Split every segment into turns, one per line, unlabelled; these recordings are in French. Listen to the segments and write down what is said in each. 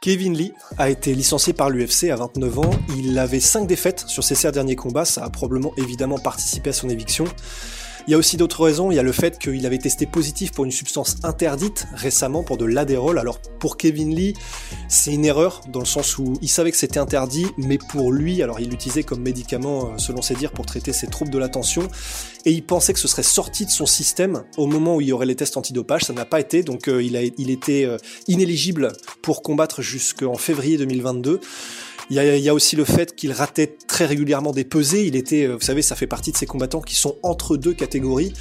Kevin Lee a été licencié par l'UFC à 29 ans. Il avait 5 défaites sur ses 7 derniers combats. Ça a probablement évidemment participé à son éviction. Il y a aussi d'autres raisons. Il y a le fait qu'il avait testé positif pour une substance interdite récemment pour de l'adérol. Alors pour Kevin Lee, c'est une erreur dans le sens où il savait que c'était interdit, mais pour lui, alors il l'utilisait comme médicament euh, selon ses dires pour traiter ses troubles de l'attention et il pensait que ce serait sorti de son système au moment où il y aurait les tests antidopage. Ça n'a pas été, donc euh, il, était euh, inéligible pour combattre jusqu'en février 2022. Il y, a, aussi le fait qu'il ratait très régulièrement des pesées. Il était, euh, vous savez, ça fait partie de ces combattants qui sont entre deux catégories.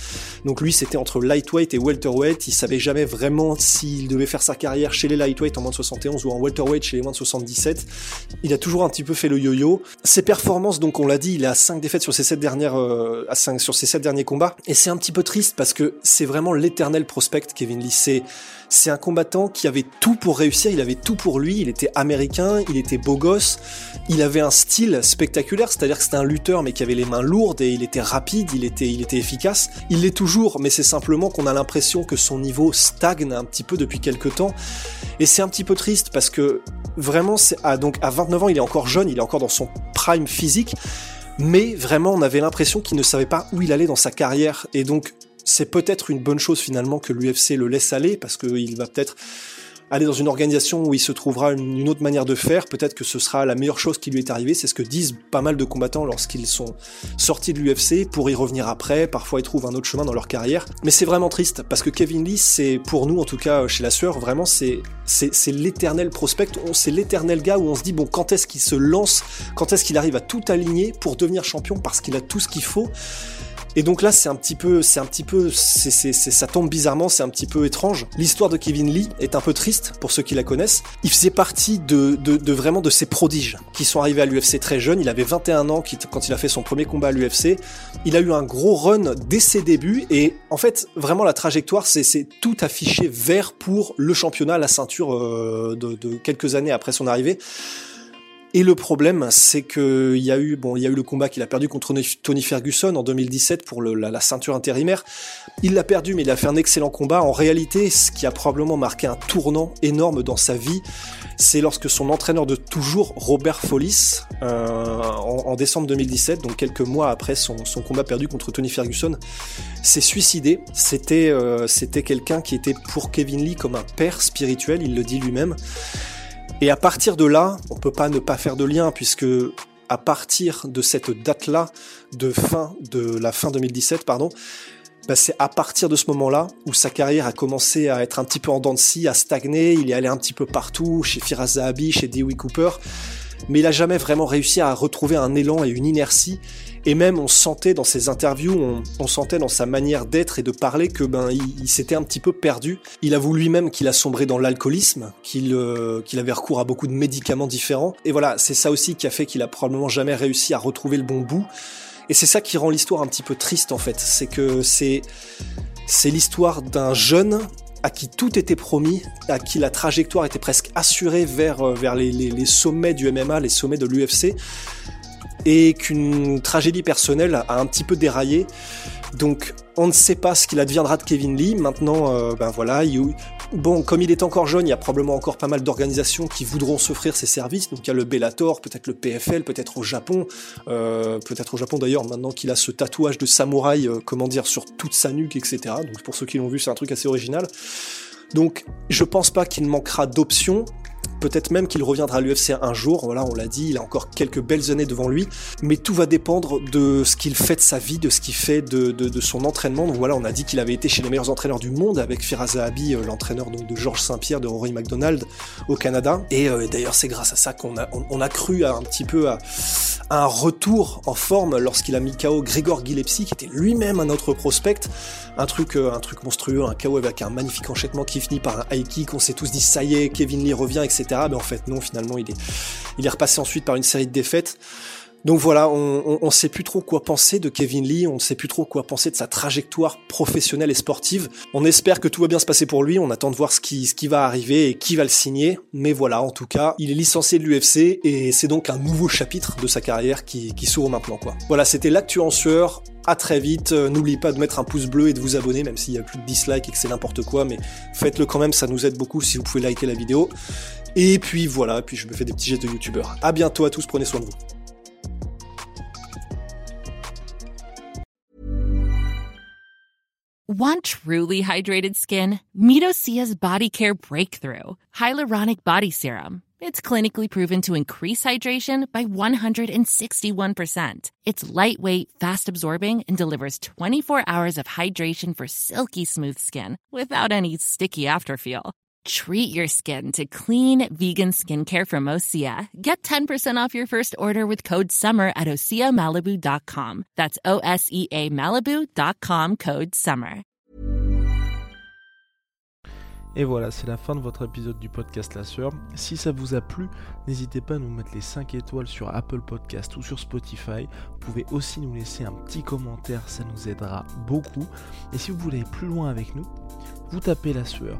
Donc lui, c'était entre lightweight et welterweight. Il savait jamais vraiment s'il devait faire sa carrière chez les lightweight en moins de 71 ou en welterweight chez les moins de 77. Il a toujours un petit peu fait le yo-yo. Ses performances, donc on l'a dit, il a 5 défaites sur ses 7 dernières, euh, à 5, sur ses 7 derniers combats. Et c'est un petit peu triste parce que c'est vraiment l'éternel prospect Kevin Lee. C'est c'est un combattant qui avait tout pour réussir, il avait tout pour lui, il était américain, il était beau gosse, il avait un style spectaculaire, c'est-à-dire que c'était un lutteur mais qui avait les mains lourdes et il était rapide, il était, il était efficace. Il l'est toujours, mais c'est simplement qu'on a l'impression que son niveau stagne un petit peu depuis quelques temps. Et c'est un petit peu triste parce que vraiment, à, donc à 29 ans, il est encore jeune, il est encore dans son prime physique mais vraiment on avait l'impression qu'il ne savait pas où il allait dans sa carrière et donc c'est peut-être une bonne chose finalement que l'UFC le laisse aller parce qu'il va peut-être aller dans une organisation où il se trouvera une, autre manière de faire, peut-être que ce sera la meilleure chose qui lui est arrivée, c'est ce que disent pas mal de combattants lorsqu'ils sont sortis de l'UFC pour y revenir après, parfois ils trouvent un autre chemin dans leur carrière. Mais c'est vraiment triste parce que Kevin Lee, c'est pour nous en tout cas chez la sueur, vraiment c'est c'est l'éternel prospect, c'est l'éternel gars où on se dit bon quand est-ce qu'il se lance, quand est-ce qu'il arrive à tout aligner pour devenir champion? Parce qu'il a tout ce qu'il faut. Et donc là, c'est un petit peu, c'est un petit peu, c'est, c'est, ça tombe bizarrement, c'est un petit peu étrange. L'histoire de Kevin Lee est un peu triste pour ceux qui la connaissent. Il faisait partie de, de, de vraiment de ces prodiges qui sont arrivés à l'UFC très jeune. Il avait 21 ans quand il a fait son premier combat à l'UFC. Il a eu un gros run dès ses débuts et en fait, vraiment la trajectoire, c'est, tout affiché vert pour le championnat, la ceinture euh, de, de quelques années après son arrivée. Et le problème, c'est que il y a eu, bon, il y a eu le combat qu'il a perdu contre Tony Ferguson en 2017 pour la, ceinture intérimaire. Il l'a perdu, mais il a fait un excellent combat. En réalité, ce qui a probablement marqué un tournant énorme dans sa vie, c'est lorsque son entraîneur de toujours, Robert Follis, euh, en, décembre 2017, donc quelques mois après son, son combat perdu contre Tony Ferguson, s'est suicidé. C'était, euh, c'était quelqu'un qui était pour Kevin Lee comme un père spirituel. Il le dit lui-même. Et à partir de là, on peut pas ne pas faire de lien puisque à partir de cette date-là, de fin de la fin 2017, pardon, bah c'est à partir de ce moment-là où sa carrière a commencé à être un petit peu en dents de à stagner. Il est allé un petit peu partout, chez Firas Zahabi, chez Dewey Cooper, mais il a jamais vraiment réussi à retrouver un élan et une inertie. Et même on sentait dans ses interviews, on, sentait dans sa manière d'être et de parler que ben il, s'était un petit peu perdu. Il avoue lui-même qu'il a sombré dans l'alcoolisme, qu'il euh, qu'il avait recours à beaucoup de médicaments différents. Et voilà, c'est ça aussi qui a fait qu'il a probablement jamais réussi à retrouver le bon bout. Et c'est ça qui rend l'histoire un petit peu triste en fait, c'est que c'est c'est l'histoire d'un jeune à qui tout était promis, à qui la trajectoire était presque assurée vers, euh, les, les sommets du MMA, les sommets de l'UFC, et qu'une tragédie personnelle a un petit peu déraillé. Donc on ne sait pas ce qu'il adviendra de Kevin Lee. Maintenant, euh, ben voilà, bon, comme il est encore jeune, il y a probablement encore pas mal d'organisations qui voudront s'offrir ses services. Donc il y a le Bellator, peut-être le PFL, peut-être au Japon, euh, peut-être au Japon d'ailleurs. Maintenant qu'il a ce tatouage de samouraï, euh, comment dire, sur toute sa nuque, etc. Donc pour ceux qui l'ont vu, c'est un truc assez original. Donc je pense pas qu'il manquera d'options. Peut-être même qu'il reviendra à l'UFC un jour. Voilà, on l'a dit, il a encore quelques belles années devant lui. Mais tout va dépendre de ce qu'il fait de sa vie, de ce qu'il fait de, son entraînement. Donc voilà, on a dit qu'il avait été chez les meilleurs entraîneurs du monde avec Firas Zahabi, euh, l'entraîneur donc de Georges Saint-Pierre, de Rory McDonald au Canada. Et euh, d'ailleurs, c'est grâce à ça qu'on a, cru un petit peu à, un retour en forme lorsqu'il a mis KO Grégor Gillespie, qui était lui-même un autre prospect. Un truc, euh, monstrueux, un KO avec un magnifique enchaînement qui finit par un high kick. On s'est tous dit ça y est, Kevin Lee revient, etc. Mais en fait non, finalement il est, il est repassé ensuite par une série de défaites. Donc voilà, on ne sait plus trop quoi penser de Kevin Lee, on ne sait plus trop quoi penser de sa trajectoire professionnelle et sportive. On espère que tout va bien se passer pour lui, on attend de voir ce qui, va arriver et qui va le signer. Mais voilà, en tout cas, il est licencié de l'UFC et c'est donc un nouveau chapitre de sa carrière qui, s'ouvre maintenant. Voilà, c'était l'actu en sueur. À très vite. Euh, n'oubliez pas de mettre un pouce bleu et de vous abonner, même s'il y a plus de dislikes et que c'est n'importe quoi, mais faites-le quand même, ça nous aide beaucoup si vous pouvez liker la vidéo. Et puis voilà, puis je me fais des petits gestes de youtubeur. À bientôt à tous, prenez soin de vous.
Want truly hydrated skin? Medocia's Body Care Breakthrough Hyaluronic Body Serum. It's clinically proven to increase hydration by 161%. It's lightweight, fast absorbing, and delivers 24 hours of hydration for silky smooth skin without any sticky afterfeel. Treat your skin to clean vegan skincare from Osea. Get 10% off your first order with code SUMMER at OseaMalibu.com. That's O S E A Malibu.com code SUMMER.
Et voilà, c'est la fin de votre épisode du podcast La Sœur. Si ça vous a plu, n'hésitez pas à nous mettre les 5 étoiles sur Apple Podcast ou sur Spotify. Vous pouvez aussi nous laisser un petit commentaire, ça nous aidera beaucoup. Et si vous voulez aller plus loin avec nous, vous tapez La Sueur